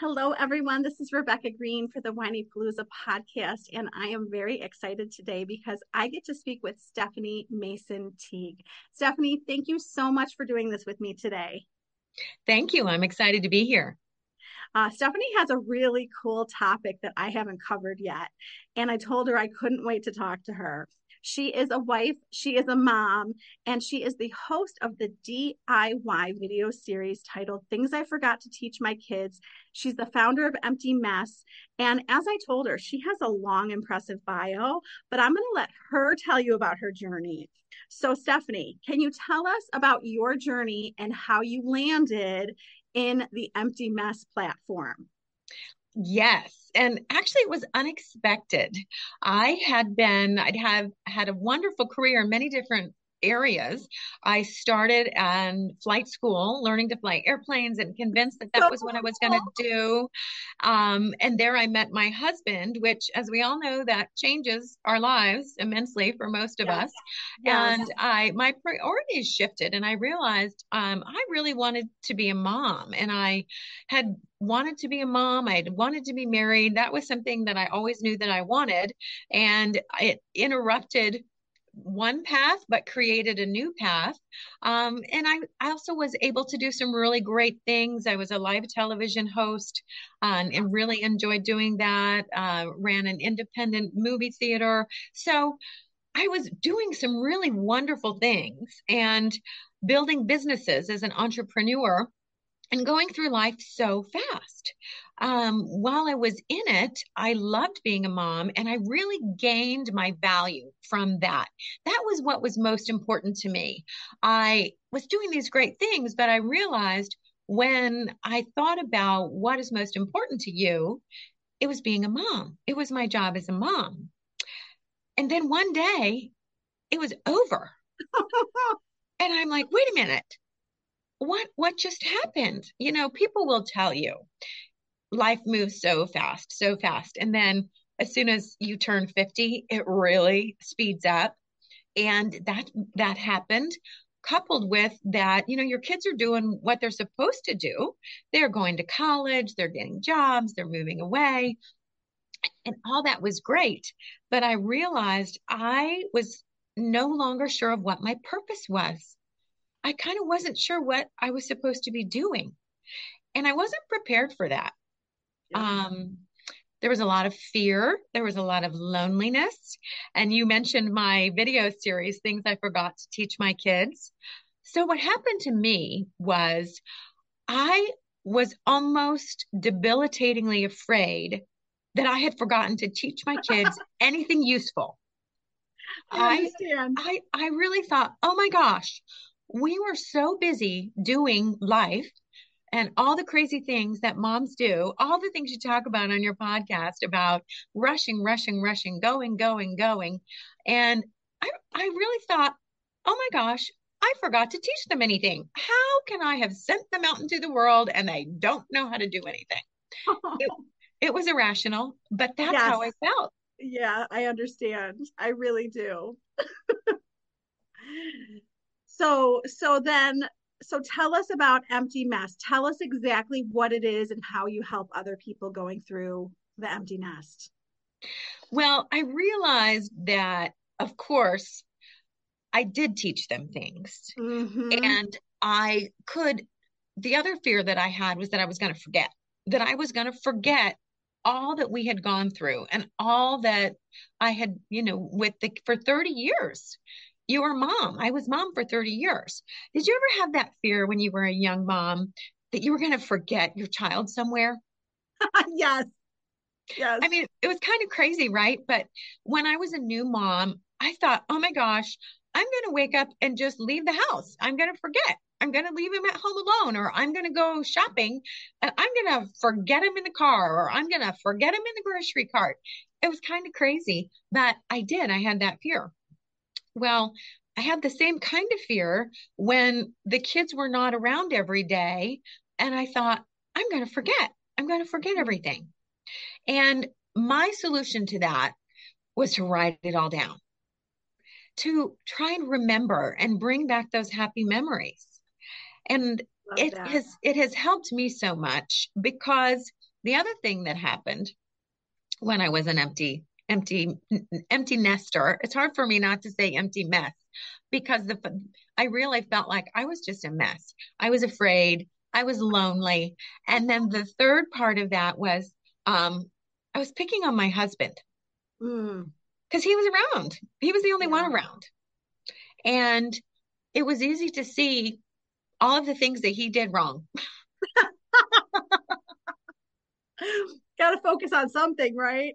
Hello, everyone. This is Rebecca Green for the Whiny Palooza podcast, and I am very excited today because I get to speak with Stephanie Mason Teague. Stephanie, thank you so much for doing this with me today. Thank you. I'm excited to be here. Uh, Stephanie has a really cool topic that I haven't covered yet. And I told her I couldn't wait to talk to her. She is a wife, she is a mom, and she is the host of the DIY video series titled Things I Forgot to Teach My Kids. She's the founder of Empty Mess. And as I told her, she has a long, impressive bio, but I'm going to let her tell you about her journey. So, Stephanie, can you tell us about your journey and how you landed in the Empty Mess platform. Yes. And actually it was unexpected. I had been, I'd have had a wonderful career in many different areas. I started in flight school, learning to fly airplanes, and convinced that that was what I was going to do. Um, and there I met my husband, which, as we all know, that changes our lives immensely for most of yes. us. Yes. And I, my priorities shifted, and I realized um, I really wanted to be a mom, and I had wanted to be a mom. I had wanted to be married. That was something that I always knew that I wanted. And it interrupted one path but created a new path. Um, and I, I also was able to do some really great things. I was a live television host um, and really enjoyed doing that uh, ran an independent movie theater. So i was doing some really wonderful things and building businesses as an entrepreneur and going through life so fast um, while I was in it, I loved being a mom and I really gained my value from that. That was what was most important to me. I was doing these great things, but I realized when I thought about what is most important to you, it was being a mom. It was my job as a mom. And then one day it was over. and I'm like, wait a minute. What what just happened? You know, people will tell you life moves so fast, so fast. And then as soon as you turn 50, it really speeds up. And that that happened coupled with that, you know, your kids are doing what they're supposed to do. They're going to college, they're getting jobs, they're moving away. And all that was great. But I realized I was no longer sure of what my purpose was. I kind of wasn't sure what I was supposed to be doing. And I wasn't prepared for that. Um, there was a lot of fear. There was a lot of loneliness. And you mentioned my video series, Things I Forgot to Teach My Kids. So, what happened to me was I was almost debilitatingly afraid that I had forgotten to teach my kids anything useful. I, I, I really thought, oh my gosh, we were so busy doing life and all the crazy things that moms do, all the things you talk about on your podcast about rushing, rushing, rushing, going, going, going. And I, I really thought, oh my gosh, I forgot to teach them anything. How can I have sent them out into the world and they don't know how to do anything? it, it, was irrational, but that's yes. how I felt. Yeah, I understand. I really do. so, so then so tell us about empty mess. Tell us exactly what it is and how you help other people going through the empty nest. Well i realized that of course i did teach them things. Mm-hmm. and i could the other fear that i had was that i was going to forget that i was going to forget all that we had gone through and all that i had you know with the for 30 years you were mom. I was mom for 30 years. Did you ever have that fear when you were a young mom that you were going to forget your child somewhere? yes. Yes. I mean, it was kind of crazy, right? But when I was a new mom, I thought, oh my gosh, I'm going to wake up and just leave the house. I'm going to forget. I'm going to leave him at home alone, or I'm going to go shopping and I'm going to forget him in the car, or I'm going to forget him in the grocery cart. It was kind of crazy, but I did. I had that fear. Well, I had the same kind of fear when the kids were not around every day. And I thought, I'm going to forget. I'm going to forget mm-hmm. everything. And my solution to that was to write it all down, to try and remember and bring back those happy memories. And Love it that. has it has helped me so much because the other thing that happened when I was an empty empty empty nester. It's hard for me not to say empty mess because the I really felt like I was just a mess. I was afraid. I was lonely. And then the third part of that was um, I was picking on my husband because mm. he was around. He was the only one around. And it was easy to see all of the things that he did wrong. Got to focus on something, right?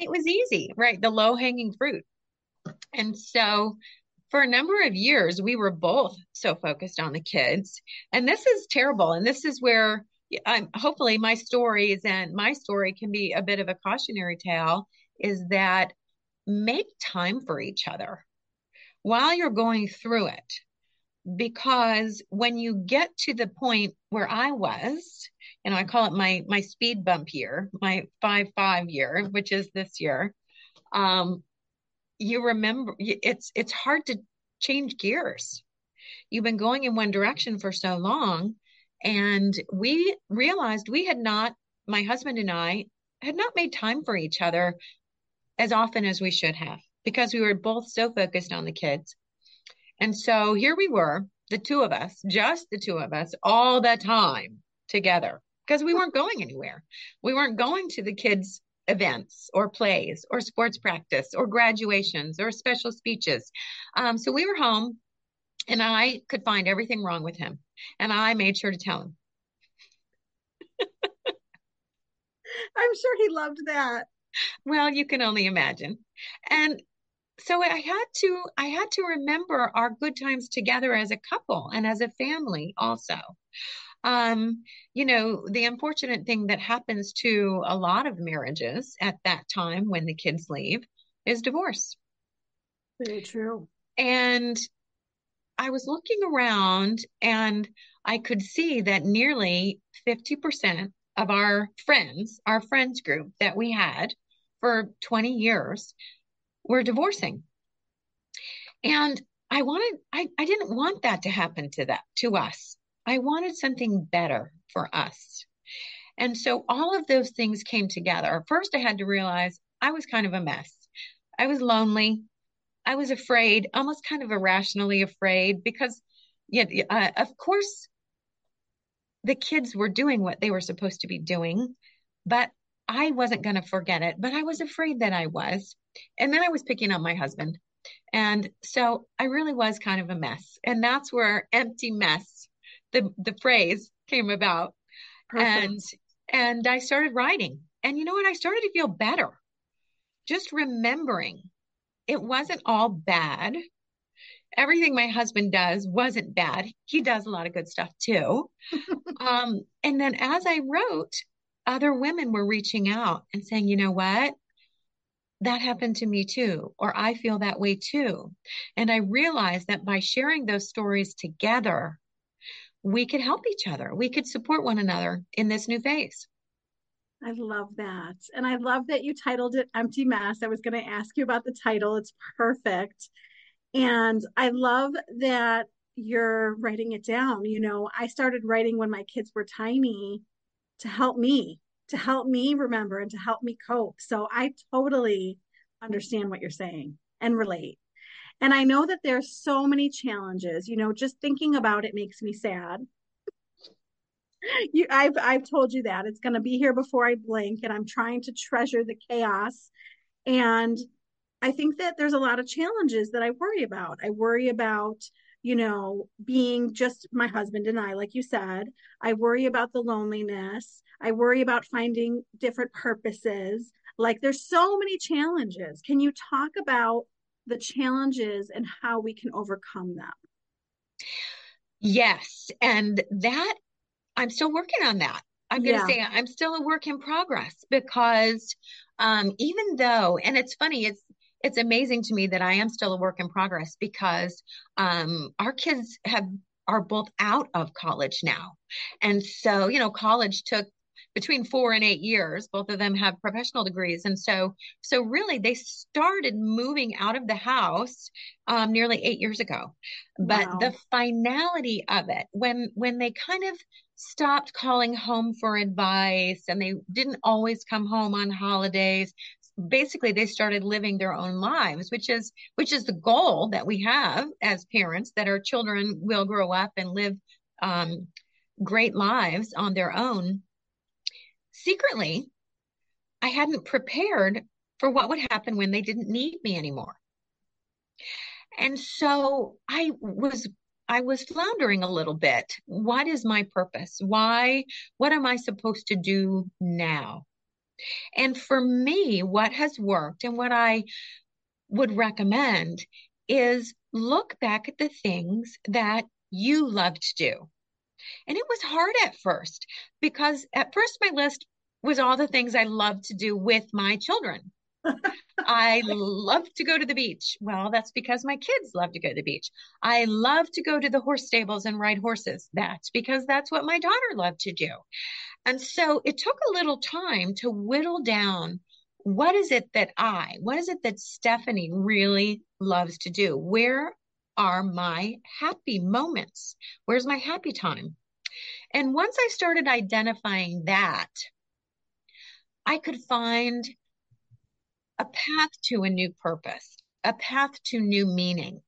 It was easy, right? The low hanging fruit. And so for a number of years, we were both so focused on the kids. And this is terrible. And this is where I'm hopefully my stories and my story can be a bit of a cautionary tale is that make time for each other while you're going through it. Because when you get to the point where I was, and I call it my my speed bump year, my five five year, which is this year. Um, you remember it's it's hard to change gears. You've been going in one direction for so long, and we realized we had not, my husband and I, had not made time for each other as often as we should have because we were both so focused on the kids. And so here we were, the two of us, just the two of us, all the time together because we weren't going anywhere. We weren't going to the kids' events or plays or sports practice or graduations or special speeches. Um, so we were home and I could find everything wrong with him. And I made sure to tell him. I'm sure he loved that. Well, you can only imagine. And so I had to I had to remember our good times together as a couple and as a family also. Um, you know, the unfortunate thing that happens to a lot of marriages at that time when the kids leave is divorce. Very true. And I was looking around and I could see that nearly 50% of our friends, our friends group that we had for 20 years, were divorcing. And I wanted, I, I didn't want that to happen to that, to us. I wanted something better for us. And so all of those things came together. First, I had to realize I was kind of a mess. I was lonely. I was afraid, almost kind of irrationally afraid, because, yeah, uh, of course, the kids were doing what they were supposed to be doing, but I wasn't going to forget it. But I was afraid that I was. And then I was picking on my husband. And so I really was kind of a mess. And that's where empty mess the the phrase came about. Perfect. and and I started writing. And you know what? I started to feel better. Just remembering it wasn't all bad. Everything my husband does wasn't bad. He does a lot of good stuff too. Um, and then as I wrote other women were reaching out and saying you know what? That happened to me too, or I feel that way too. And I realized that by sharing those stories together, we could help each other. We could support one another in this new phase. I love that. And I love that you titled it Empty Mess. I was going to ask you about the title. It's perfect. And I love that you're writing it down. You know, I started writing when my kids were tiny to help me, to help me remember and to help me cope. So I totally understand what you're saying and relate. And I know that there's so many challenges, you know, just thinking about it makes me sad. you I've I've told you that. It's going to be here before I blink and I'm trying to treasure the chaos and I think that there's a lot of challenges that I worry about. I worry about, you know, being just my husband and I, like you said. I worry about the loneliness. I worry about finding different purposes. Like there's so many challenges. Can you talk about the challenges and how we can overcome them? Yes. And that I'm still working on that. I'm going to yeah. say I'm still a work in progress because um, even though, and it's funny, it's it's amazing to me that I am still a work in progress because um, our kids have are both out of college now, and so you know, college took between four and eight years. Both of them have professional degrees, and so so really they started moving out of the house um, nearly eight years ago. But wow. the finality of it, when when they kind of stopped calling home for advice and they didn't always come home on holidays basically they started living their own lives which is which is the goal that we have as parents that our children will grow up and live um, great lives on their own secretly i hadn't prepared for what would happen when they didn't need me anymore and so i was I was floundering a little bit. What is my purpose? Why? What am I supposed to do now? And for me, what has worked and what I would recommend is look back at the things that you love to do. And it was hard at first because at first my list was all the things I love to do with my children. I love to go to the beach. Well, that's because my kids love to go to the beach. I love to go to the horse stables and ride horses. That's because that's what my daughter loved to do. And so it took a little time to whittle down what is it that I, what is it that Stephanie really loves to do? Where are my happy moments? Where's my happy time? And once I started identifying that, I could find a path to a new purpose, a path to new meaning.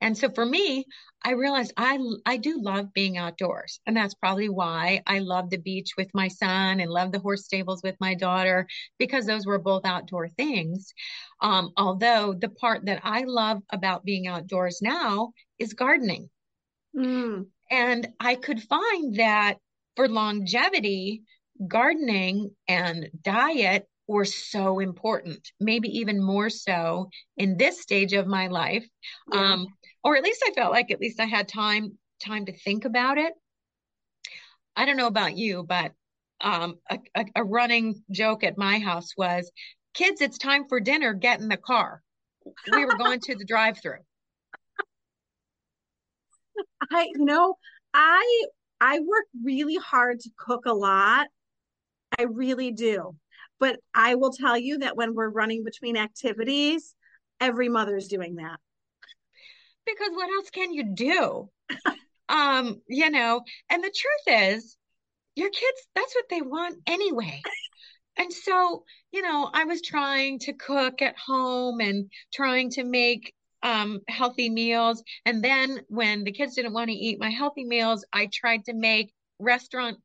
And so for me, I realized I I do love being outdoors, and that's probably why I love the beach with my son and love the horse stables with my daughter because those were both outdoor things. Um, although the part that I love about being outdoors now is gardening, mm. and I could find that for longevity, gardening and diet were so important, maybe even more so in this stage of my life. Yeah. Um, or at least I felt like at least I had time time to think about it. I don't know about you, but um, a, a, a running joke at my house was, "Kids, it's time for dinner. Get in the car." We were going to the drive-through. I you know I I work really hard to cook a lot. I really do. But I will tell you that when we're running between activities, every mother's doing that. Because what else can you do? um, you know, and the truth is, your kids, that's what they want anyway. And so, you know, I was trying to cook at home and trying to make um, healthy meals. And then when the kids didn't want to eat my healthy meals, I tried to make restaurant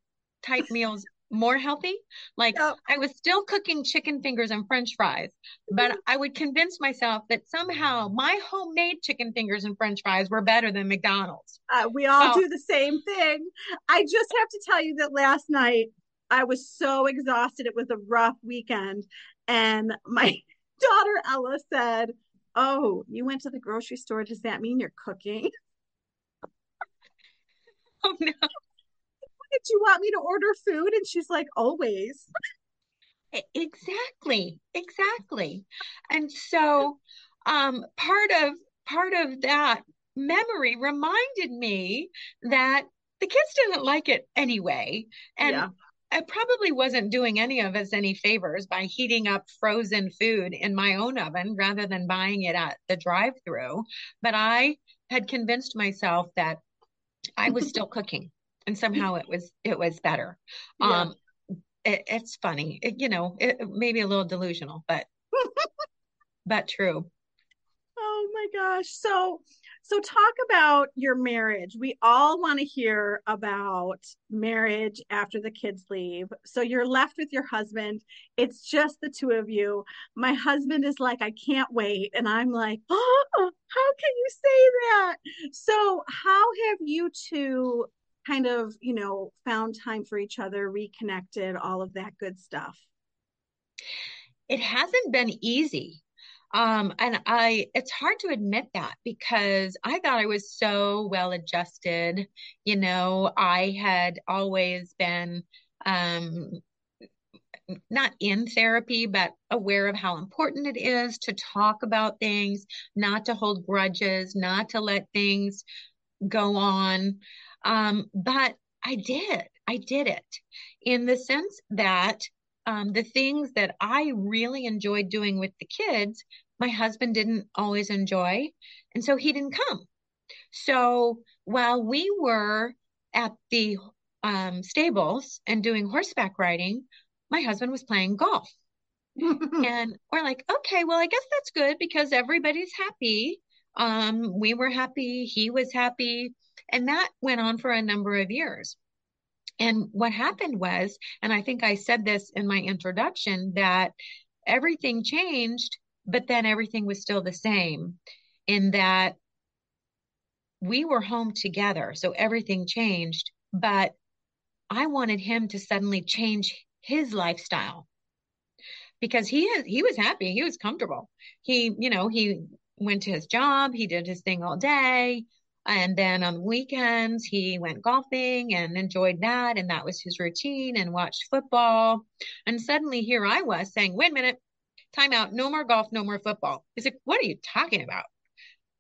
type meals more healthy. Like. I was still cooking chicken fingers and french fries, but mm-hmm. I would convince myself that somehow my homemade chicken fingers and french fries were better than McDonald's. Uh, we all so, do the same thing. I just have to tell you that last night I was so exhausted. It was a rough weekend. And my daughter Ella said, Oh, you went to the grocery store. Does that mean you're cooking? oh no did you want me to order food? And she's like, always. Exactly. Exactly. And so um part of part of that memory reminded me that the kids didn't like it anyway. And yeah. I probably wasn't doing any of us any favors by heating up frozen food in my own oven rather than buying it at the drive through. But I had convinced myself that I was still cooking and somehow it was it was better. Yeah. Um it, it's funny. It, you know, it maybe a little delusional, but but true. Oh my gosh. So so talk about your marriage. We all want to hear about marriage after the kids leave. So you're left with your husband. It's just the two of you. My husband is like, I can't wait. And I'm like, oh, how can you say that? So how have you two kind of, you know, found time for each other, reconnected, all of that good stuff? It hasn't been easy. Um, and I, it's hard to admit that because I thought I was so well adjusted. You know, I had always been, um, not in therapy, but aware of how important it is to talk about things, not to hold grudges, not to let things go on. Um, but I did, I did it in the sense that um, the things that I really enjoyed doing with the kids, my husband didn't always enjoy. And so he didn't come. So while we were at the um, stables and doing horseback riding, my husband was playing golf. and we're like, okay, well, I guess that's good because everybody's happy. Um, we were happy, he was happy. And that went on for a number of years. And what happened was, and I think I said this in my introduction, that everything changed, but then everything was still the same in that we were home together. So everything changed, but I wanted him to suddenly change his lifestyle because he has, he was happy. He was comfortable. He, you know, he went to his job. He did his thing all day. And then on weekends, he went golfing and enjoyed that. And that was his routine and watched football. And suddenly here I was saying, wait a minute, time out, no more golf, no more football. He's like, what are you talking about?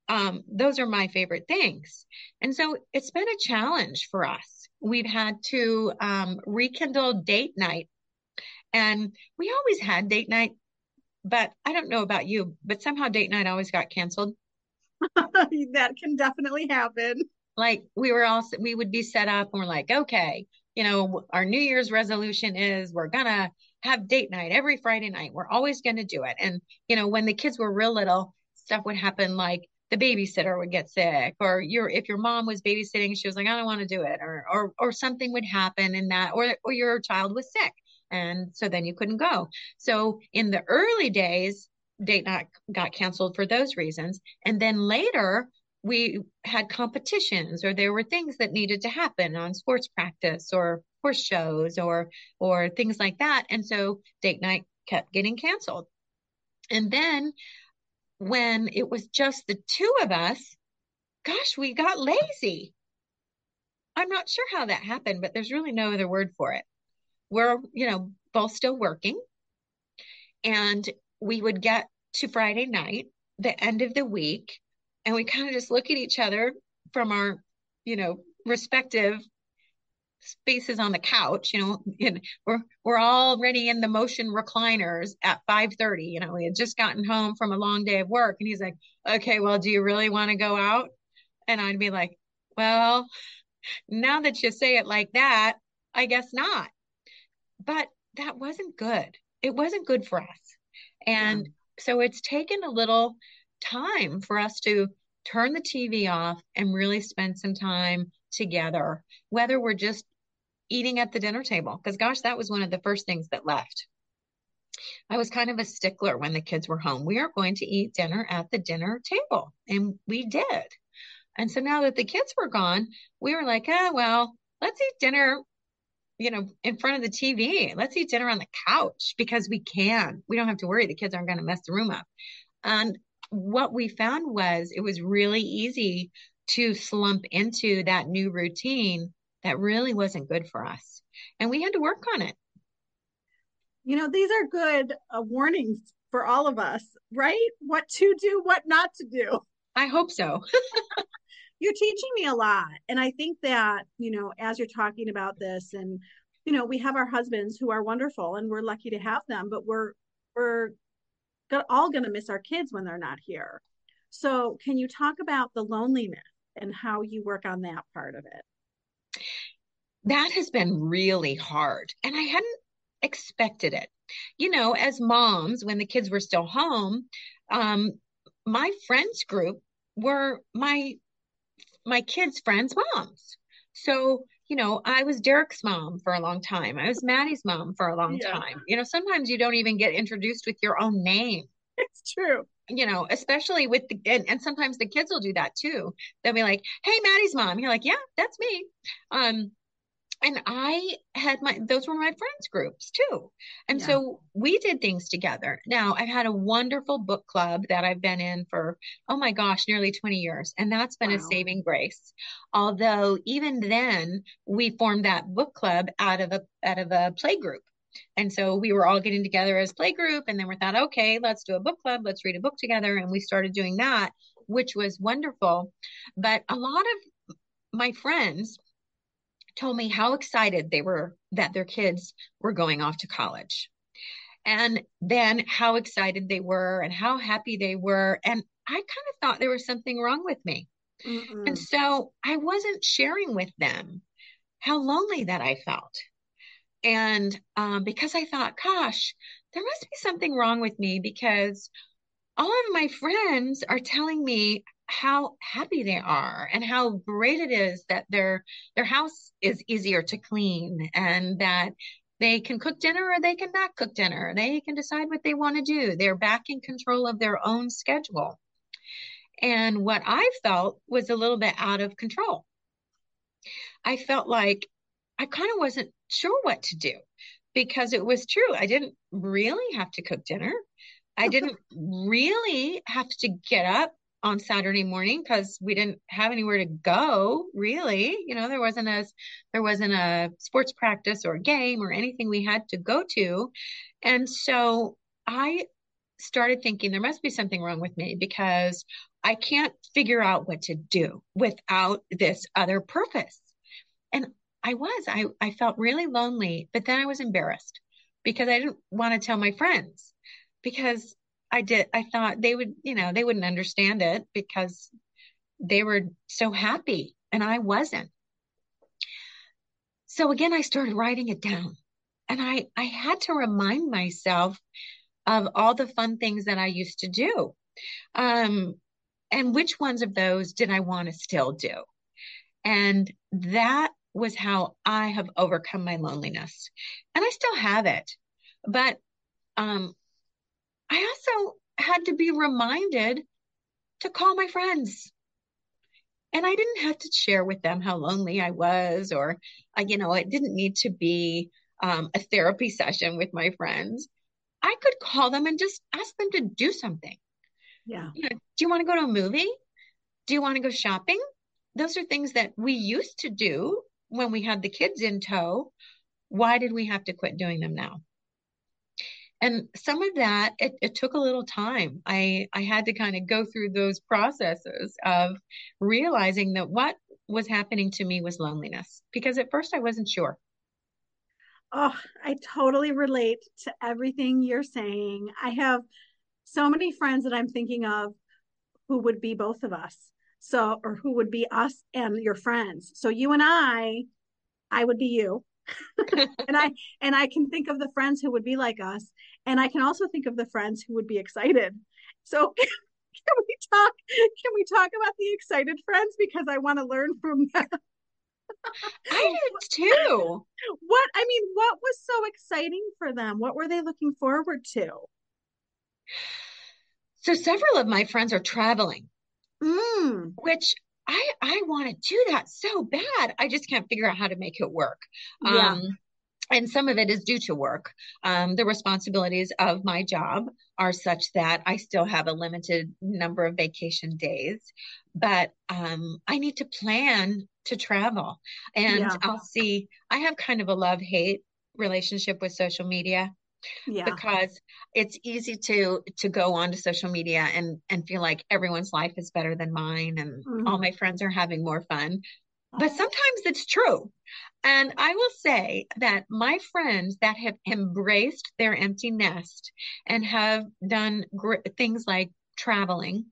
Um, those are my favorite things. And so it's been a challenge for us. We've had to um, rekindle date night. And we always had date night, but I don't know about you, but somehow date night always got canceled. that can definitely happen. like we were all we would be set up and we're like okay you know our new year's resolution is we're gonna have date night every friday night. We're always gonna do it. And you know when the kids were real little stuff would happen like the babysitter would get sick or your if your mom was babysitting she was like i don't want to do it or or or something would happen in that or or your child was sick. And so then you couldn't go. So in the early days date night got canceled for those reasons. And then later, we had competitions or there were things that needed to happen on sports practice or horse shows or or things like that. And so date night kept getting canceled. And then when it was just the two of us, gosh, we got lazy. I'm not sure how that happened, but there's really no other word for it. We're, you know, both still working. And we would get to Friday night, the end of the week, and we kind of just look at each other from our, you know, respective spaces on the couch, you know, and we're we're already in the motion recliners at 5:30. You know, we had just gotten home from a long day of work, and he's like, "Okay, well, do you really want to go out?" And I'd be like, "Well, now that you say it like that, I guess not." But that wasn't good. It wasn't good for us. And so it's taken a little time for us to turn the TV off and really spend some time together, whether we're just eating at the dinner table. Because, gosh, that was one of the first things that left. I was kind of a stickler when the kids were home. We are going to eat dinner at the dinner table. And we did. And so now that the kids were gone, we were like, oh, well, let's eat dinner you know, in front of the TV. Let's eat dinner on the couch because we can. We don't have to worry the kids aren't going to mess the room up. And what we found was it was really easy to slump into that new routine that really wasn't good for us. And we had to work on it. You know, these are good uh, warnings for all of us, right? What to do, what not to do. I hope so. you're teaching me a lot. And I think that, you know, as you're talking about this and, you know, we have our husbands who are wonderful and we're lucky to have them, but we're, we're all going to miss our kids when they're not here. So, can you talk about the loneliness and how you work on that part of it? That has been really hard, and I hadn't expected it. You know, as moms, when the kids were still home, um, my friends group were my my kids' friends' moms. So, you know, I was Derek's mom for a long time. I was Maddie's mom for a long Yeah. time. You know, sometimes you don't even get introduced with your own name. It's true. you know, especially with the and, and sometimes the kids will do that too. They'll be like, "Hey, Maddie's mom." You're like, "Yeah, that's me." Um, and I had my those were my friends groups too, and Yeah. so we did things together. Now I've had a wonderful book club that I've been in for oh my gosh, nearly 20 years, and that's been a saving grace. Although even then, we formed that book club out of a out of a play group. And so we were all getting together as play group, and then we thought, okay, let's do a book club, let's read a book together. And we started doing that, which was wonderful. But a lot of my friends told me how excited they were that their kids were going off to college. And then how excited they were and how happy they were. And I kind of thought there was something wrong with me. Mm-mm. And so I wasn't sharing with them how lonely that I felt. And um, because I thought, gosh, there must be something wrong with me because all of my friends are telling me how happy they are and how great it is that their their house is easier to clean and that they can cook dinner or they can not cook dinner. They can decide what they want to do. They're back in control of their own schedule. And what I felt was a little bit out of control. I felt like I kind of wasn't sure what to do because it was true. I didn't really have to cook dinner. I didn't really have to get up on Saturday morning because we didn't have anywhere to go, really. You know, there wasn't a there wasn't a sports practice or game or anything we had to go to. And so I started thinking there must be something wrong with me because I can't figure out what to do without this other purpose. And I was, I, I felt really lonely, but then I was embarrassed because I didn't want to tell my friends because I did, I thought they would, you know, they wouldn't understand it because they were so happy and I wasn't. So again, I started writing it down and I, I had to remind myself of all the fun things that I used to do. Um, and which ones of those did I want to still do? And that was how I have overcome my loneliness. And I still have it. But um, I also had to be reminded to call my friends. And I didn't have to share with them how lonely I was, or, uh, you know, it didn't need to be um, a therapy session with my friends. I could call them and just ask them to do something. Yeah. You know, do you want to go to a movie? Do you want to go shopping? Those are things that we used to do when we had the kids in tow. Why did we have to quit doing them now? And some of that, it, it took a little time. I, I had to kind of go through those processes of realizing that what was happening to me was loneliness because at first I wasn't sure. Oh, I totally relate to everything you're saying. I have so many friends that I'm thinking of who would be both of us. So, or who would be us and your friends. So you and I, I would be you. and I and I can think of the friends who would be like us, and I can also think of the friends who would be excited. So can we talk? Can we talk about the excited friends because I want to learn from them? I did too. What I mean, what was so exciting for them? What were they looking forward to? So several of my friends are traveling, Mm, which I I want to do that so bad. I just can't figure out how to make it work. Yeah. Um, and some of it is due to work. Um, the responsibilities of my job are such that I still have a limited number of vacation days, but um, I need to plan to travel. And Yeah. I'll see, I have kind of a love hate relationship with social media yeah. because it's easy to to go onto social media and and feel like everyone's life is better than mine and all Mhm. my friends are having more fun but sometimes it's true and i will say that my friends that have embraced their empty nest and have done gr- things like traveling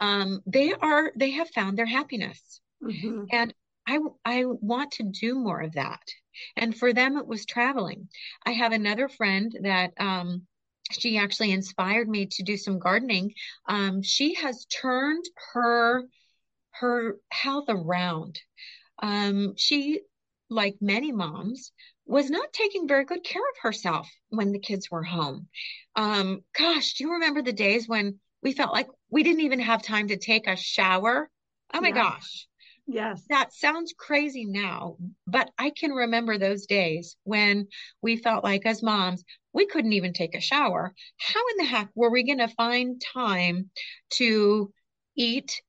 um, they are they have found their happiness. Mm-hmm. And I I want to do more of that. And for them, it was traveling. I have another friend that um, she actually inspired me to do some gardening. Um, she has turned her her health around. Um, she, like many moms, was not taking very good care of herself when the kids were home. Um, gosh, do you remember the days when we felt like we didn't even have time to take a shower? Oh my Yeah. gosh. Yes. That sounds crazy now, but I can remember those days when we felt like, as moms, we couldn't even take a shower. How in the heck were we going to find time to eat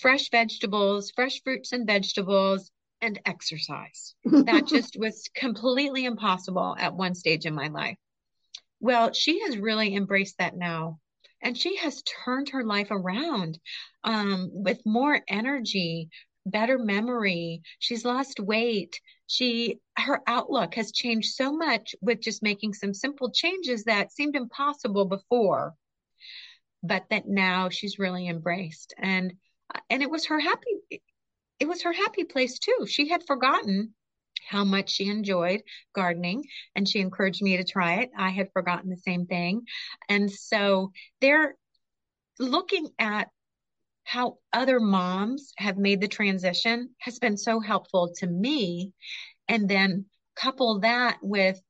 fresh vegetables, fresh fruits and vegetables, and exercise? That just was completely impossible at one stage in my life. Well, she has really embraced that now. And she has turned her life around um, with more energy, better memory. She's lost weight. She, her outlook has changed so much with just making some simple changes that seemed impossible before, but that now she's really embraced. And, and it was her happy, it was her happy place too. She had forgotten how much she enjoyed gardening and she encouraged me to try it. I had forgotten the same thing. And so they're looking at how other moms have made the transition has been so helpful to me. And then couple that with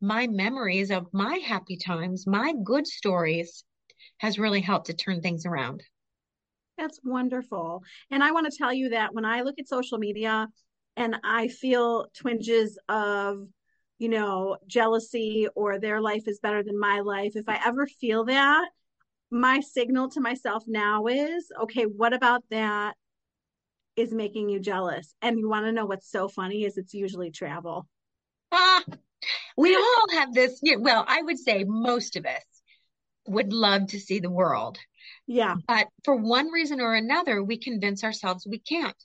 my memories of my happy times, my good stories has really helped to turn things around. That's wonderful. And I want to tell you that when I look at social media and I feel twinges of, you know, jealousy or their life is better than my life, if I ever feel that, my signal to myself now is okay, what about that is making you jealous? And you want to know what's so funny is it's usually travel. Ah, we all have this. Well, I would say most of us would love to see the world, Yeah. but for one reason or another, we convince ourselves we can't.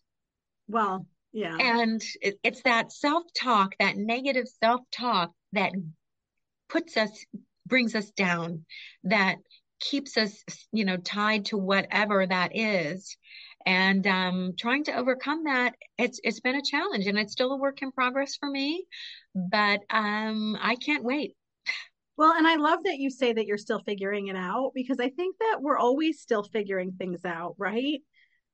Well, yeah. And it, it's that self-talk, that negative self-talk that puts us, brings us down, that keeps us, you know, tied to whatever that is. And um, trying to overcome that, it's it's been a challenge, and it's still a work in progress for me. But um, I can't wait. Well, and I love that you say that you're still figuring it out because I think that we're always still figuring things out, right?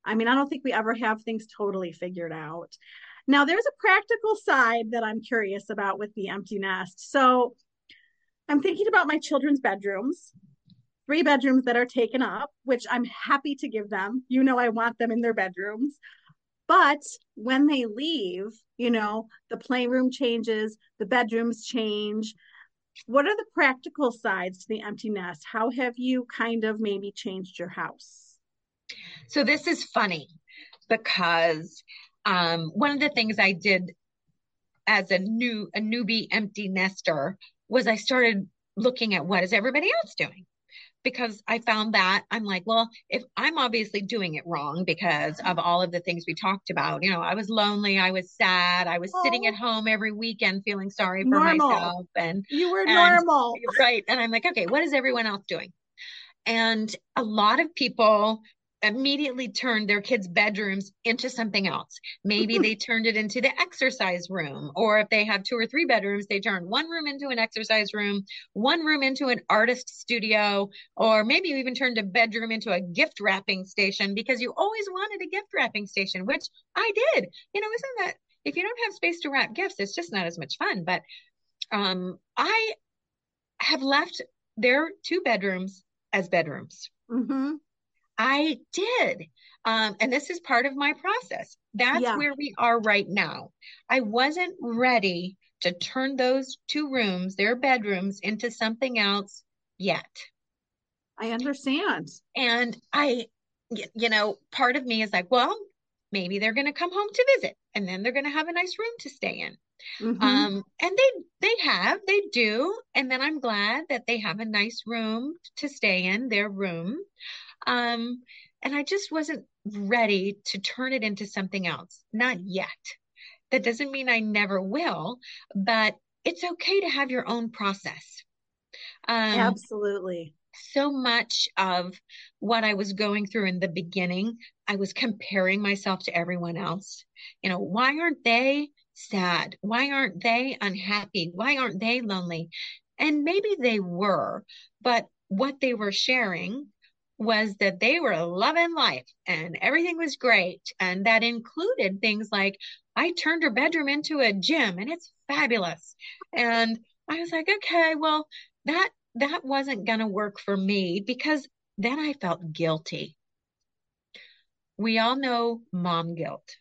I mean, I don't think we ever have things totally figured out. Now, there's a practical side that I'm curious about with the empty nest. So, I'm thinking about my children's bedrooms, three bedrooms that are taken up, which I'm happy to give them. You know, I want them in their bedrooms. But when they leave, you know, the playroom changes, the bedrooms change. What are the practical sides to the empty nest? How have you kind of maybe changed your house? So this is funny because um, one of the things I did as a new a newbie empty nester was I started looking at what is everybody else doing because I found that I'm like, well, if I'm obviously doing it wrong because of all of the things we talked about, you know, I was lonely, I was sad, I was sitting Oh. at home every weekend feeling sorry for Normal. myself and You were And- normal. right. And I'm like, okay, what is everyone else doing? And a lot of people immediately turned their kids' bedrooms into something else. Maybe they turned it into the exercise room, or if they have two or three bedrooms, they turned one room into an exercise room, one room into an artist studio, or maybe you even turned a bedroom into a gift wrapping station because you always wanted a gift wrapping station, which I did. You know, isn't that if you don't have space to wrap gifts, it's just not as much fun. But um, I have left their two bedrooms as bedrooms. hmm I did. Um, and this is part of my process. That's Yeah. where we are right now. I wasn't ready to turn those two rooms, their bedrooms, into something else yet. I understand. And I, you know, part of me is like, well, maybe they're going to come home to visit and then they're going to have a nice room to stay in. Mhm. Um, and they they have, they do, and then I'm glad that they have a nice room to stay in, their room. Um, and I just wasn't ready to turn it into something else, not yet. That doesn't mean I never will, but it's okay to have your own process. Um, Absolutely. so much of what I was going through in the beginning, I was comparing myself to everyone else. You know, why aren't they sad? Why aren't they unhappy? Why aren't they lonely? And maybe they were, but what they were sharing was that they were loving life and everything was great. And that included things like, I turned her bedroom into a gym and it's fabulous. And I was like, okay, well, that that wasn't going to work for me because then I felt guilty. We all know mom guilt.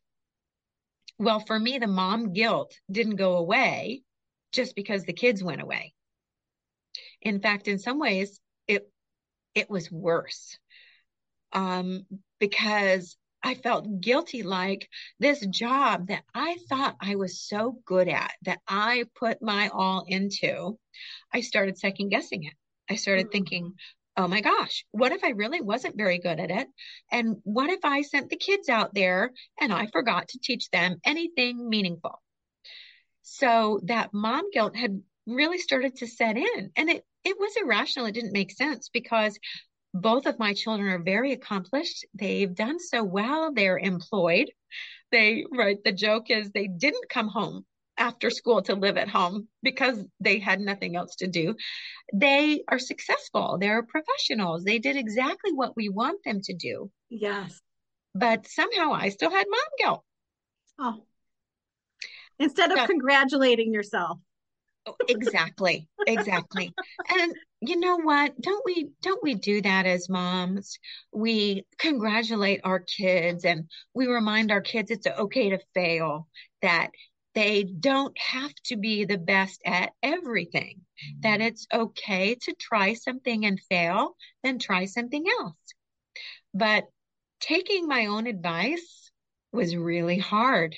Well, for me, the mom guilt didn't go away just because the kids went away. In fact, in some ways, it it was worse um, because I felt guilty like this job that I thought I was so good at, that I put my all into, I started second guessing it. I started mm-hmm. thinking, oh my gosh, what if I really wasn't very good at it? And what if I sent the kids out there and I forgot to teach them anything meaningful? So that mom guilt had really started to set in and it it was irrational. It didn't make sense because both of my children are very accomplished. They've done so well. They're employed. They, right, the joke is they didn't come home after school to live at home because they had nothing else to do. They are successful. They're professionals. They did exactly what we want them to do. Yes. But somehow I still had mom guilt. Oh. Instead of congratulating yourself. Oh, exactly. Exactly. and you know what don't we don't we do that as moms we congratulate our kids and we remind our kids it's okay to fail that they don't have to be the best at everything that mm-hmm. it's okay to try something and fail then try something else but taking my own advice was really hard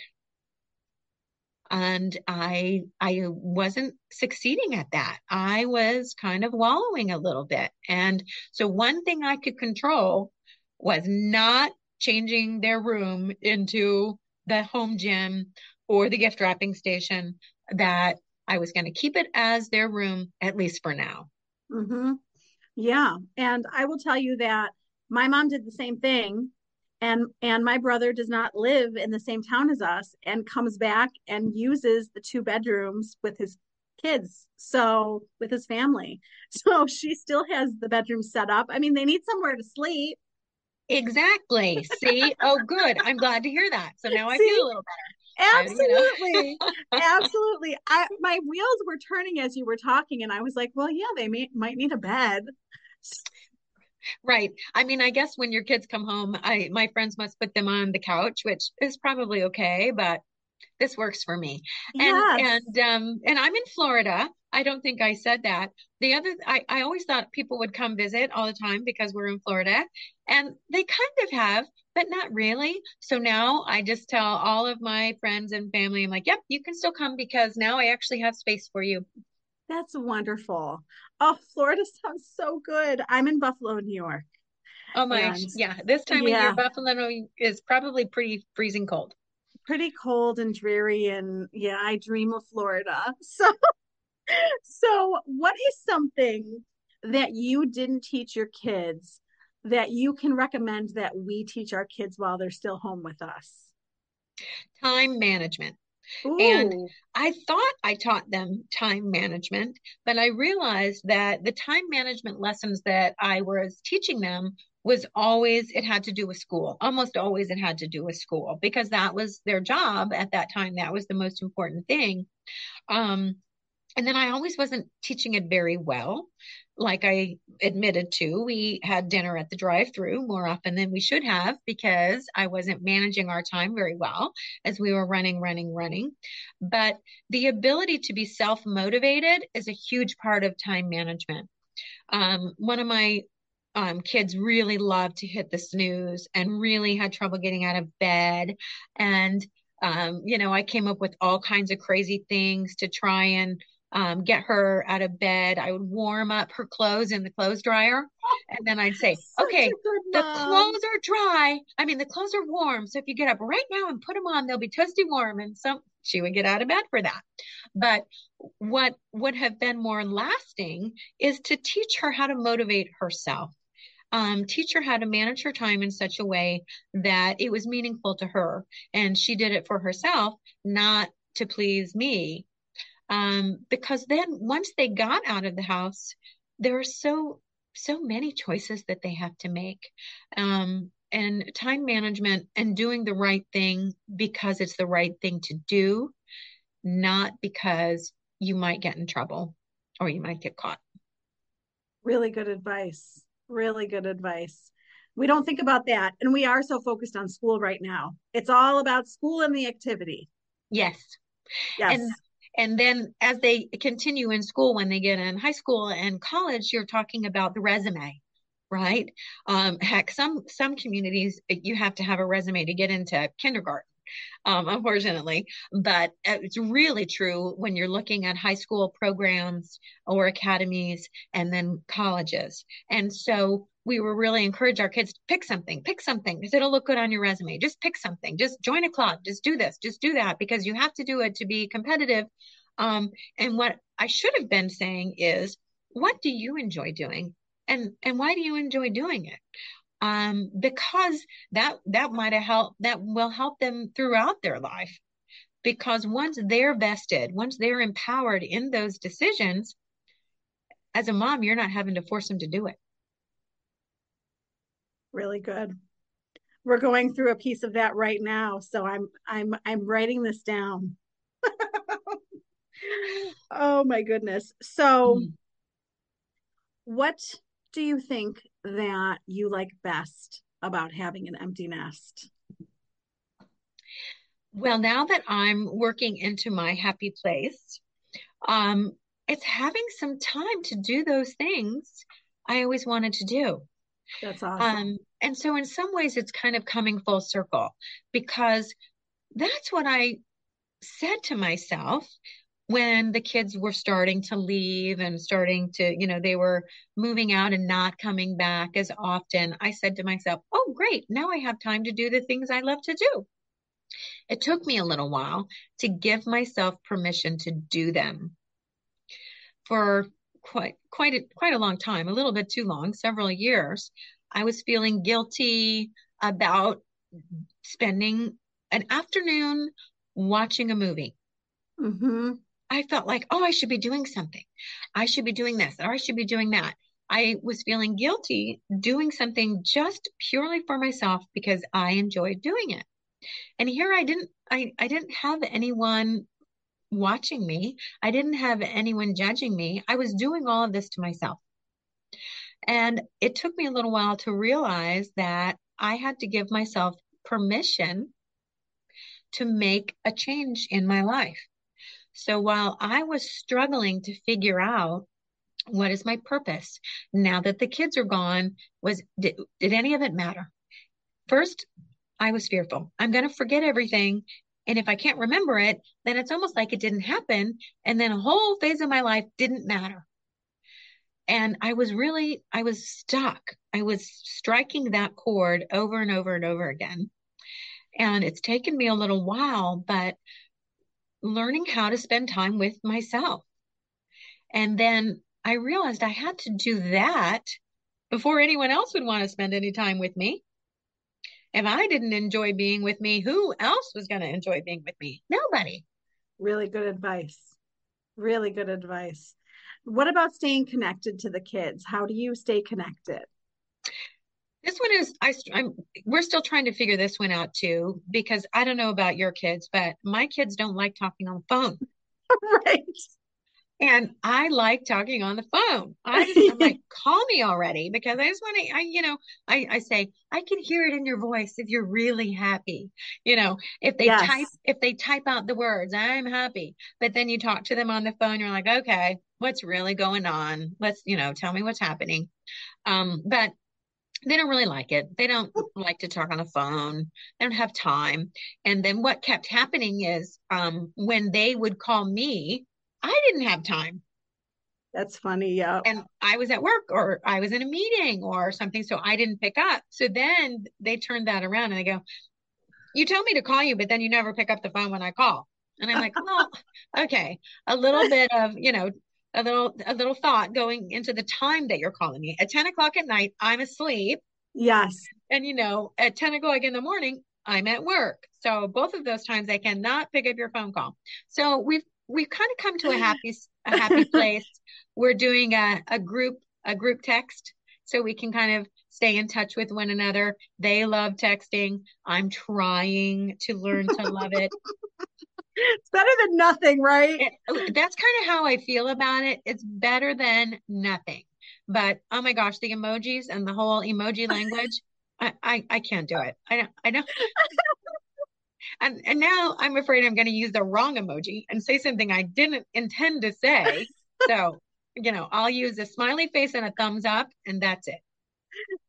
and I I wasn't succeeding at that. I was kind of wallowing a little bit. And so one thing I could control was not changing their room into the home gym or the gift wrapping station that I was going to keep it as their room at least for now. Mhm. Yeah, and I will tell you that my mom did the same thing and and my brother does not live in the same town as us and comes back and uses the two bedrooms with his kids so with his family. So she still has the bedroom set up. I mean they need somewhere to sleep. Exactly. See? Oh good. I'm glad to hear that. So now i feel a little better. Absolutely. Absolutely. I my wheels were turning as you were talking and i was like well yeah they may, might need a bed Right. I mean, I guess when your kids come home, I my friends must put them on the couch, which is probably okay, but this works for me. And yes. and um and I'm in Florida. I don't think I said that. The other I, I always thought people would come visit all the time because we're in Florida. And they kind of have, but not really. So now I just tell all of my friends and family, I'm like, yep, you can still come because now I actually have space for you. That's wonderful. Oh, Florida sounds so good. I'm in Buffalo, New York. Oh my, and, yeah. This time yeah. of year, Buffalo is probably pretty freezing cold. Pretty cold and dreary, and yeah, I dream of Florida. So, so what is something that you didn't teach your kids that you can recommend that we teach our kids while they're still home with us? Time management. Ooh. And I thought I taught them time management, but I realized that the time management lessons that I was teaching them was always, it had to do with school. Almost always it had to do with school because that was their job at that time. That was the most important thing. Um, and then I always wasn't teaching it very well like I admitted to, we had dinner at the drive through more often than we should have because I wasn't managing our time very well as we were running, running, running. But the ability to be self motivated is a huge part of time management. Um, one of my um, kids really loved to hit the snooze and really had trouble getting out of bed. And, um, you know, I came up with all kinds of crazy things to try and um, get her out of bed. I would warm up her clothes in the clothes dryer. And then I'd say, okay, the clothes are dry. I mean, the clothes are warm. So if you get up right now and put them on, they'll be toasty warm. And so she would get out of bed for that. But what would have been more lasting is to teach her how to motivate herself. Um, teach her how to manage her time in such a way that it was meaningful to her and she did it for herself, not to please me. Um, because then once they got out of the house, there are so so many choices that they have to make. Um, and time management and doing the right thing because it's the right thing to do, not because you might get in trouble or you might get caught. Really good advice. Really good advice. We don't think about that. And we are so focused on school right now. It's all about school and the activity. Yes. Yes. And and then as they continue in school when they get in high school and college you're talking about the resume right um, heck some some communities you have to have a resume to get into kindergarten um, unfortunately. But it's really true when you're looking at high school programs or academies and then colleges. And so we were really encourage our kids to pick something, pick something because it'll look good on your resume. Just pick something, just join a club, just do this, just do that because you have to do it to be competitive. Um, and what I should have been saying is, what do you enjoy doing? And, and why do you enjoy doing it? um, because that that might have helped that will help them throughout their life because once they're vested once they're empowered in those decisions as a mom you're not having to force them to do it really good we're going through a piece of that right now so i'm i'm i'm writing this down oh my goodness so mm-hmm. what do you think that you like best about having an empty nest? Well, now that I'm working into my happy place, um, it's having some time to do those things I always wanted to do. That's awesome. Um, and so, in some ways, it's kind of coming full circle because that's what I said to myself when the kids were starting to leave and starting to, you know, they were moving out and not coming back as often, I said to myself, oh, great, now I have time to do the things I love to do. It took me a little while to give myself permission to do them. For quite quite a, quite a long time, a little bit too long, several years, I was feeling guilty about spending an afternoon watching a movie. Mm-hmm. I felt like, oh, I should be doing something. I should be doing this or I should be doing that. I was feeling guilty doing something just purely for myself because I enjoyed doing it. And here I didn't I, I didn't have anyone watching me. I didn't have anyone judging me. I was doing all of this to myself. And it took me a little while to realize that I had to give myself permission to make a change in my life. So while I was struggling to figure out what is my purpose now that the kids are gone, was did, did any of it matter? First, I was fearful. I'm going to forget everything. And if I can't remember it, then it's almost like it didn't happen. And then a whole phase of my life didn't matter. And I was really, I was stuck. I was striking that chord over and over and over again. And it's taken me a little while, but learning how to spend time with myself. And then I realized I had to do that before anyone else would want to spend any time with me. If I didn't enjoy being with me, who else was going to enjoy being with me? Nobody. Really good advice. Really good advice. What about staying connected to the kids? How do you stay connected? This one is I I'm we're still trying to figure this one out too because I don't know about your kids, but my kids don't like talking on the phone. right. And I like talking on the phone. I just, I'm like, call me already because I just want to, I, you know, I, I say, I can hear it in your voice if you're really happy. You know, if they yes. type, if they type out the words, I'm happy, but then you talk to them on the phone, you're like, okay, what's really going on? Let's, you know, tell me what's happening. Um, but they don't really like it. They don't like to talk on the phone. They don't have time. And then what kept happening is um, when they would call me, I didn't have time. That's funny. Yeah. And I was at work or I was in a meeting or something. So I didn't pick up. So then they turned that around and they go, You tell me to call you, but then you never pick up the phone when I call. And I'm like, well, okay, a little bit of, you know, a little a little thought going into the time that you're calling me. At 10 o'clock at night, I'm asleep. Yes. And you know, at 10 o'clock in the morning, I'm at work. So both of those times I cannot pick up your phone call. So we've we've kind of come to a happy a happy place. We're doing a, a group a group text so we can kind of stay in touch with one another. They love texting. I'm trying to learn to love it. It's better than nothing, right? It, oh, that's kind of how I feel about it. It's better than nothing. But oh my gosh, the emojis and the whole emoji language, I, I, I can't do it. I don't I don't and and now I'm afraid I'm gonna use the wrong emoji and say something I didn't intend to say. So, you know, I'll use a smiley face and a thumbs up and that's it.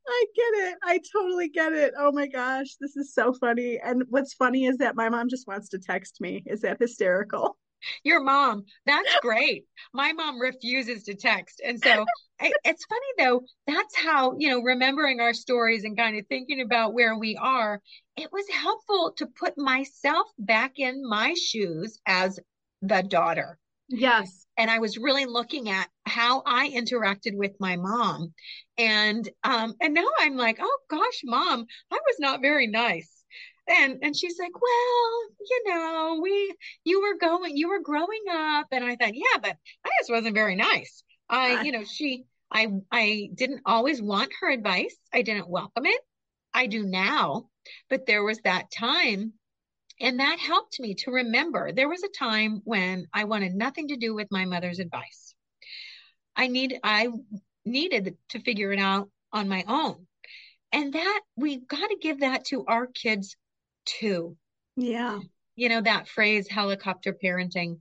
I get it. I totally get it. Oh my gosh, this is so funny. And what's funny is that my mom just wants to text me. Is that hysterical? Your mom, that's great. My mom refuses to text. And so I, it's funny though, that's how, you know, remembering our stories and kind of thinking about where we are, it was helpful to put myself back in my shoes as the daughter. Yes. And I was really looking at how I interacted with my mom. And um and now I'm like, "Oh gosh, mom, I was not very nice." And and she's like, "Well, you know, we you were going you were growing up." And I thought, "Yeah, but I just wasn't very nice." I, ah. you know, she I I didn't always want her advice. I didn't welcome it. I do now. But there was that time and that helped me to remember there was a time when I wanted nothing to do with my mother's advice. I need I needed to figure it out on my own. And that we've got to give that to our kids too. Yeah. You know, that phrase helicopter parenting.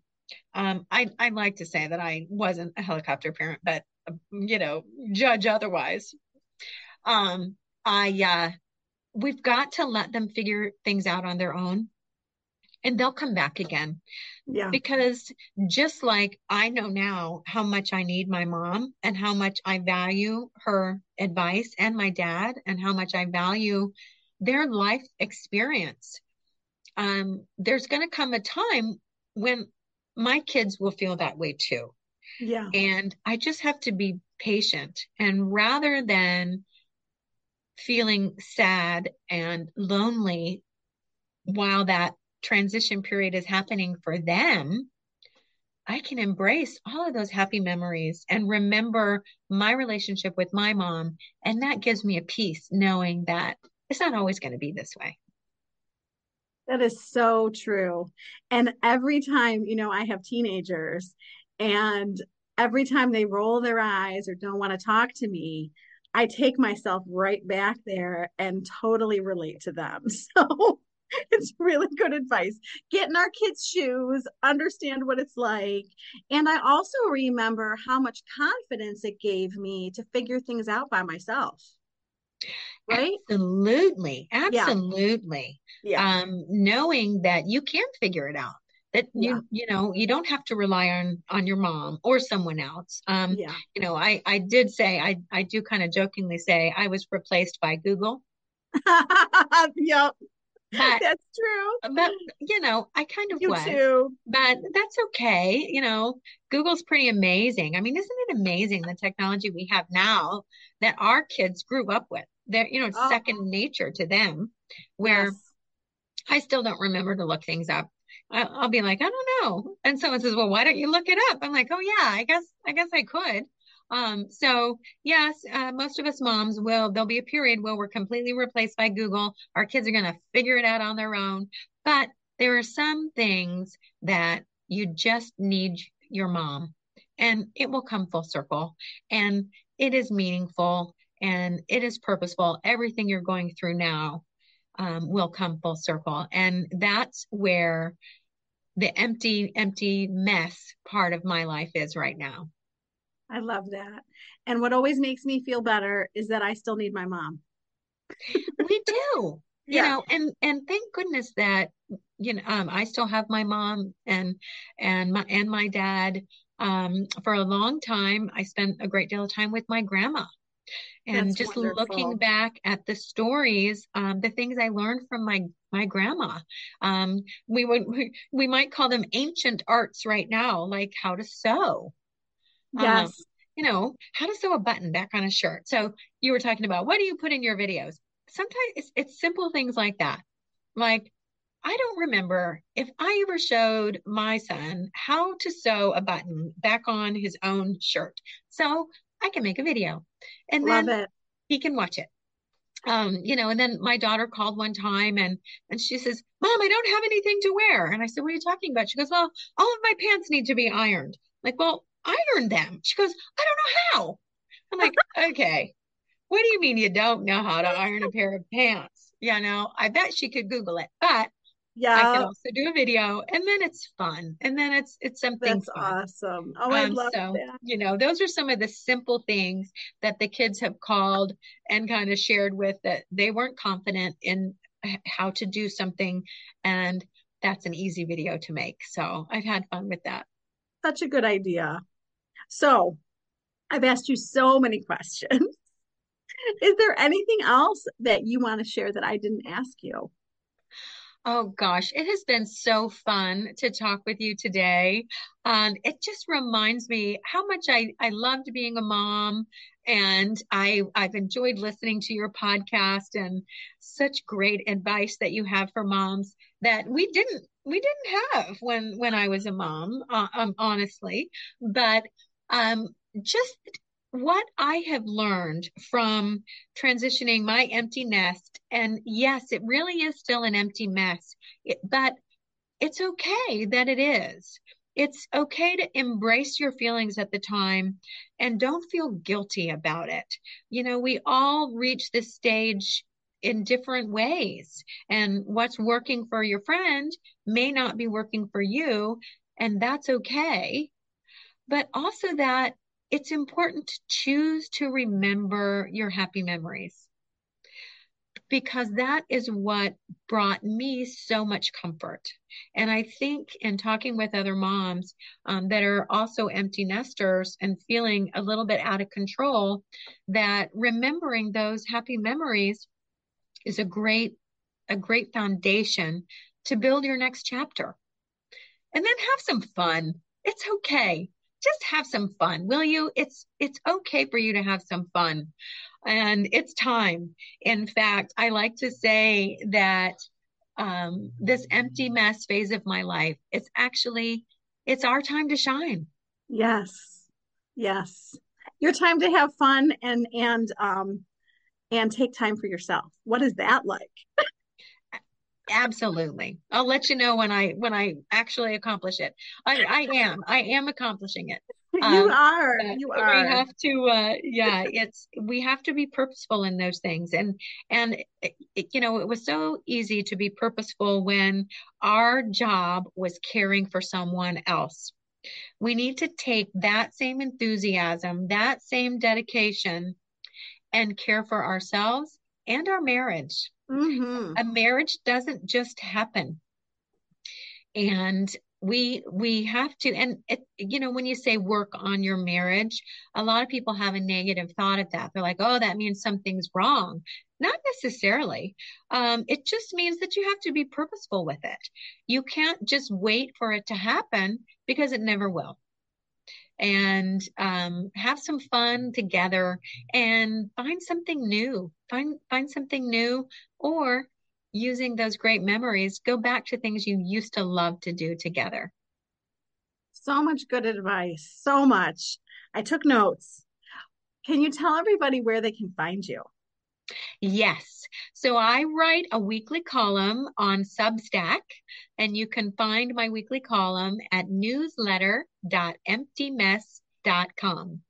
Um, I I like to say that I wasn't a helicopter parent, but you know, judge otherwise. Um, I uh we've got to let them figure things out on their own and they'll come back again. Yeah. Because just like I know now how much I need my mom and how much I value her advice and my dad and how much I value their life experience. Um, there's going to come a time when my kids will feel that way too. Yeah. And I just have to be patient. And rather than feeling sad and lonely while that transition period is happening for them, I can embrace all of those happy memories and remember my relationship with my mom. And that gives me a peace knowing that it's not always going to be this way. That is so true. And every time, you know, I have teenagers and every time they roll their eyes or don't want to talk to me, I take myself right back there and totally relate to them. So it's really good advice. Get in our kids' shoes, understand what it's like. And I also remember how much confidence it gave me to figure things out by myself. Right? Absolutely. Absolutely. Yeah. Um, knowing that you can figure it out. That you Yeah. you know you don't have to rely on on your mom or someone else. Um, Yeah. you know, I I did say I I do kind of jokingly say I was replaced by Google, yep. but That's true. but you know I kind of You was. too. But that's okay. You know, Google's pretty amazing. I mean, isn't it amazing the technology we have now that our kids grew up with? They're, you know, it's Oh. second nature to them, where Yes. I still don't remember to look things up. I- I'll be like, I don't know. And someone says, well, why don't you look it up? I'm like, oh yeah, I guess, I guess I could. Um, so yes, uh, most of us moms will, there'll be a period where we're completely replaced by Google. Our kids are going to figure it out on their own. But there are some things that you just need your mom and it will come full circle and it is meaningful and it is purposeful. Everything you're going through now um, will come full circle. And that's where the empty, empty mess part of my life is right now. I love that. And what always makes me feel better is that I still need my mom. We do, you Yeah. know, and and thank goodness that you know um, I still have my mom and and my and my dad. Um, for a long time, I spent a great deal of time with my grandma, and That's just wonderful. looking back at the stories, um, the things I learned from my my grandma. Um, we would we, we might call them ancient arts right now, like how to sew. Um, Yes. you know, how to sew a button back on a shirt. So you were talking about what do you put in your videos? Sometimes it's it's simple things like that. Like I don't remember if I ever showed my son how to sew a button back on his own shirt. So I can make a video and Love then it. he can watch it. Um, you know, and then my daughter called one time and and she says, Mom, I don't have anything to wear. And I said, What are you talking about? She goes, Well, all of my pants need to be ironed. I'm like, well, iron them. She goes, I don't know how. I'm like, okay. What do you mean you don't know how to iron a pair of pants? You know, I bet she could Google it, but I can also do a video and then it's fun. And then it's it's something that's fun. awesome. Oh, I Um, love so, that. you know, those are some of the simple things that the kids have called and kind of shared with that they weren't confident in how to do something. And that's an easy video to make. So I've had fun with that. Such a good idea. So, I've asked you so many questions. Is there anything else that you want to share that I didn't ask you? Oh gosh, it has been so fun to talk with you today. Um, it just reminds me how much I, I loved being a mom and I I've enjoyed listening to your podcast and such great advice that you have for moms that we didn't we didn't have when when I was a mom, uh, um, honestly. But um, just what I have learned from transitioning my empty nest, and yes, it really is still an empty mess, it, but it's okay that it is. It's okay to embrace your feelings at the time and don't feel guilty about it. You know, we all reach this stage in different ways, and what's working for your friend may not be working for you, and that's okay but also that it's important to choose to remember your happy memories because that is what brought me so much comfort. And I think in talking with other moms um, that are also empty nesters and feeling a little bit out of control, that remembering those happy memories is a great a great foundation to build your next chapter. And then have some fun. It's okay just have some fun, will you? It's it's okay for you to have some fun. And it's time. In fact, I like to say that um, this empty mess phase of my life, it's actually it's our time to shine. Yes. Yes. Your time to have fun and and um and take time for yourself. What is that like? Absolutely. I'll let you know when I when I actually accomplish it. I I am. I am accomplishing it. You Um, are. but You we are. have to uh yeah, it's we have to be purposeful in those things. And and it- you know, it was so easy to be purposeful when our job was caring for someone else. We need to take that same enthusiasm, that same dedication and care for ourselves and our marriage. Hmm A marriage doesn't just happen. And we we have to and it, you know when you say work on your marriage a lot of people have a negative thought of that. They're like oh that means something's wrong. Not necessarily. Um, it just means that you have to be purposeful with it. You can't just wait for it to happen because it never will. And um, have some fun together and find something new. Find find something new or using those great memories go back to things you used to love to do together So much good advice. So much. I took notes. Can you tell everybody where they can find you? yes so i write a weekly column on substack and you can find my weekly column at newsletter.emptymess.com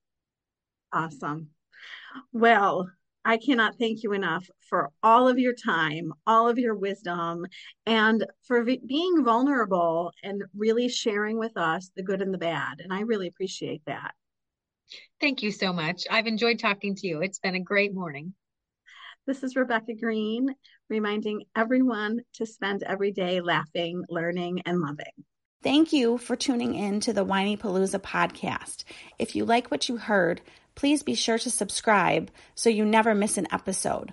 Awesome. Well, I cannot thank you enough for all of your time, all of your wisdom, and for v- being vulnerable and really sharing with us the good and the bad. And I really appreciate that. thank you so much i've enjoyed talking to you it's been a great morning This is Rebecca Green, reminding everyone to spend every day laughing, learning, and loving. Thank you for tuning in to the Whiny Palooza podcast. If you like what you heard, Please be sure to subscribe so you never miss an episode.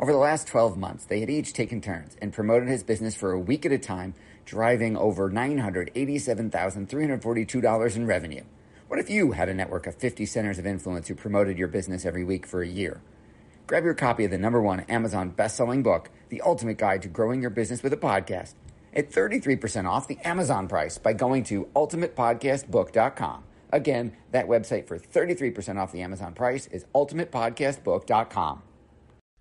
Over the last 12 months, they had each taken turns and promoted his business for a week at a time, driving over $987,342 in revenue. What if you had a network of 50 centers of influence who promoted your business every week for a year? Grab your copy of the number one Amazon best-selling book, The Ultimate Guide to Growing Your Business with a Podcast, at 33% off the Amazon price by going to ultimatepodcastbook.com. Again, that website for 33% off the Amazon price is ultimatepodcastbook.com.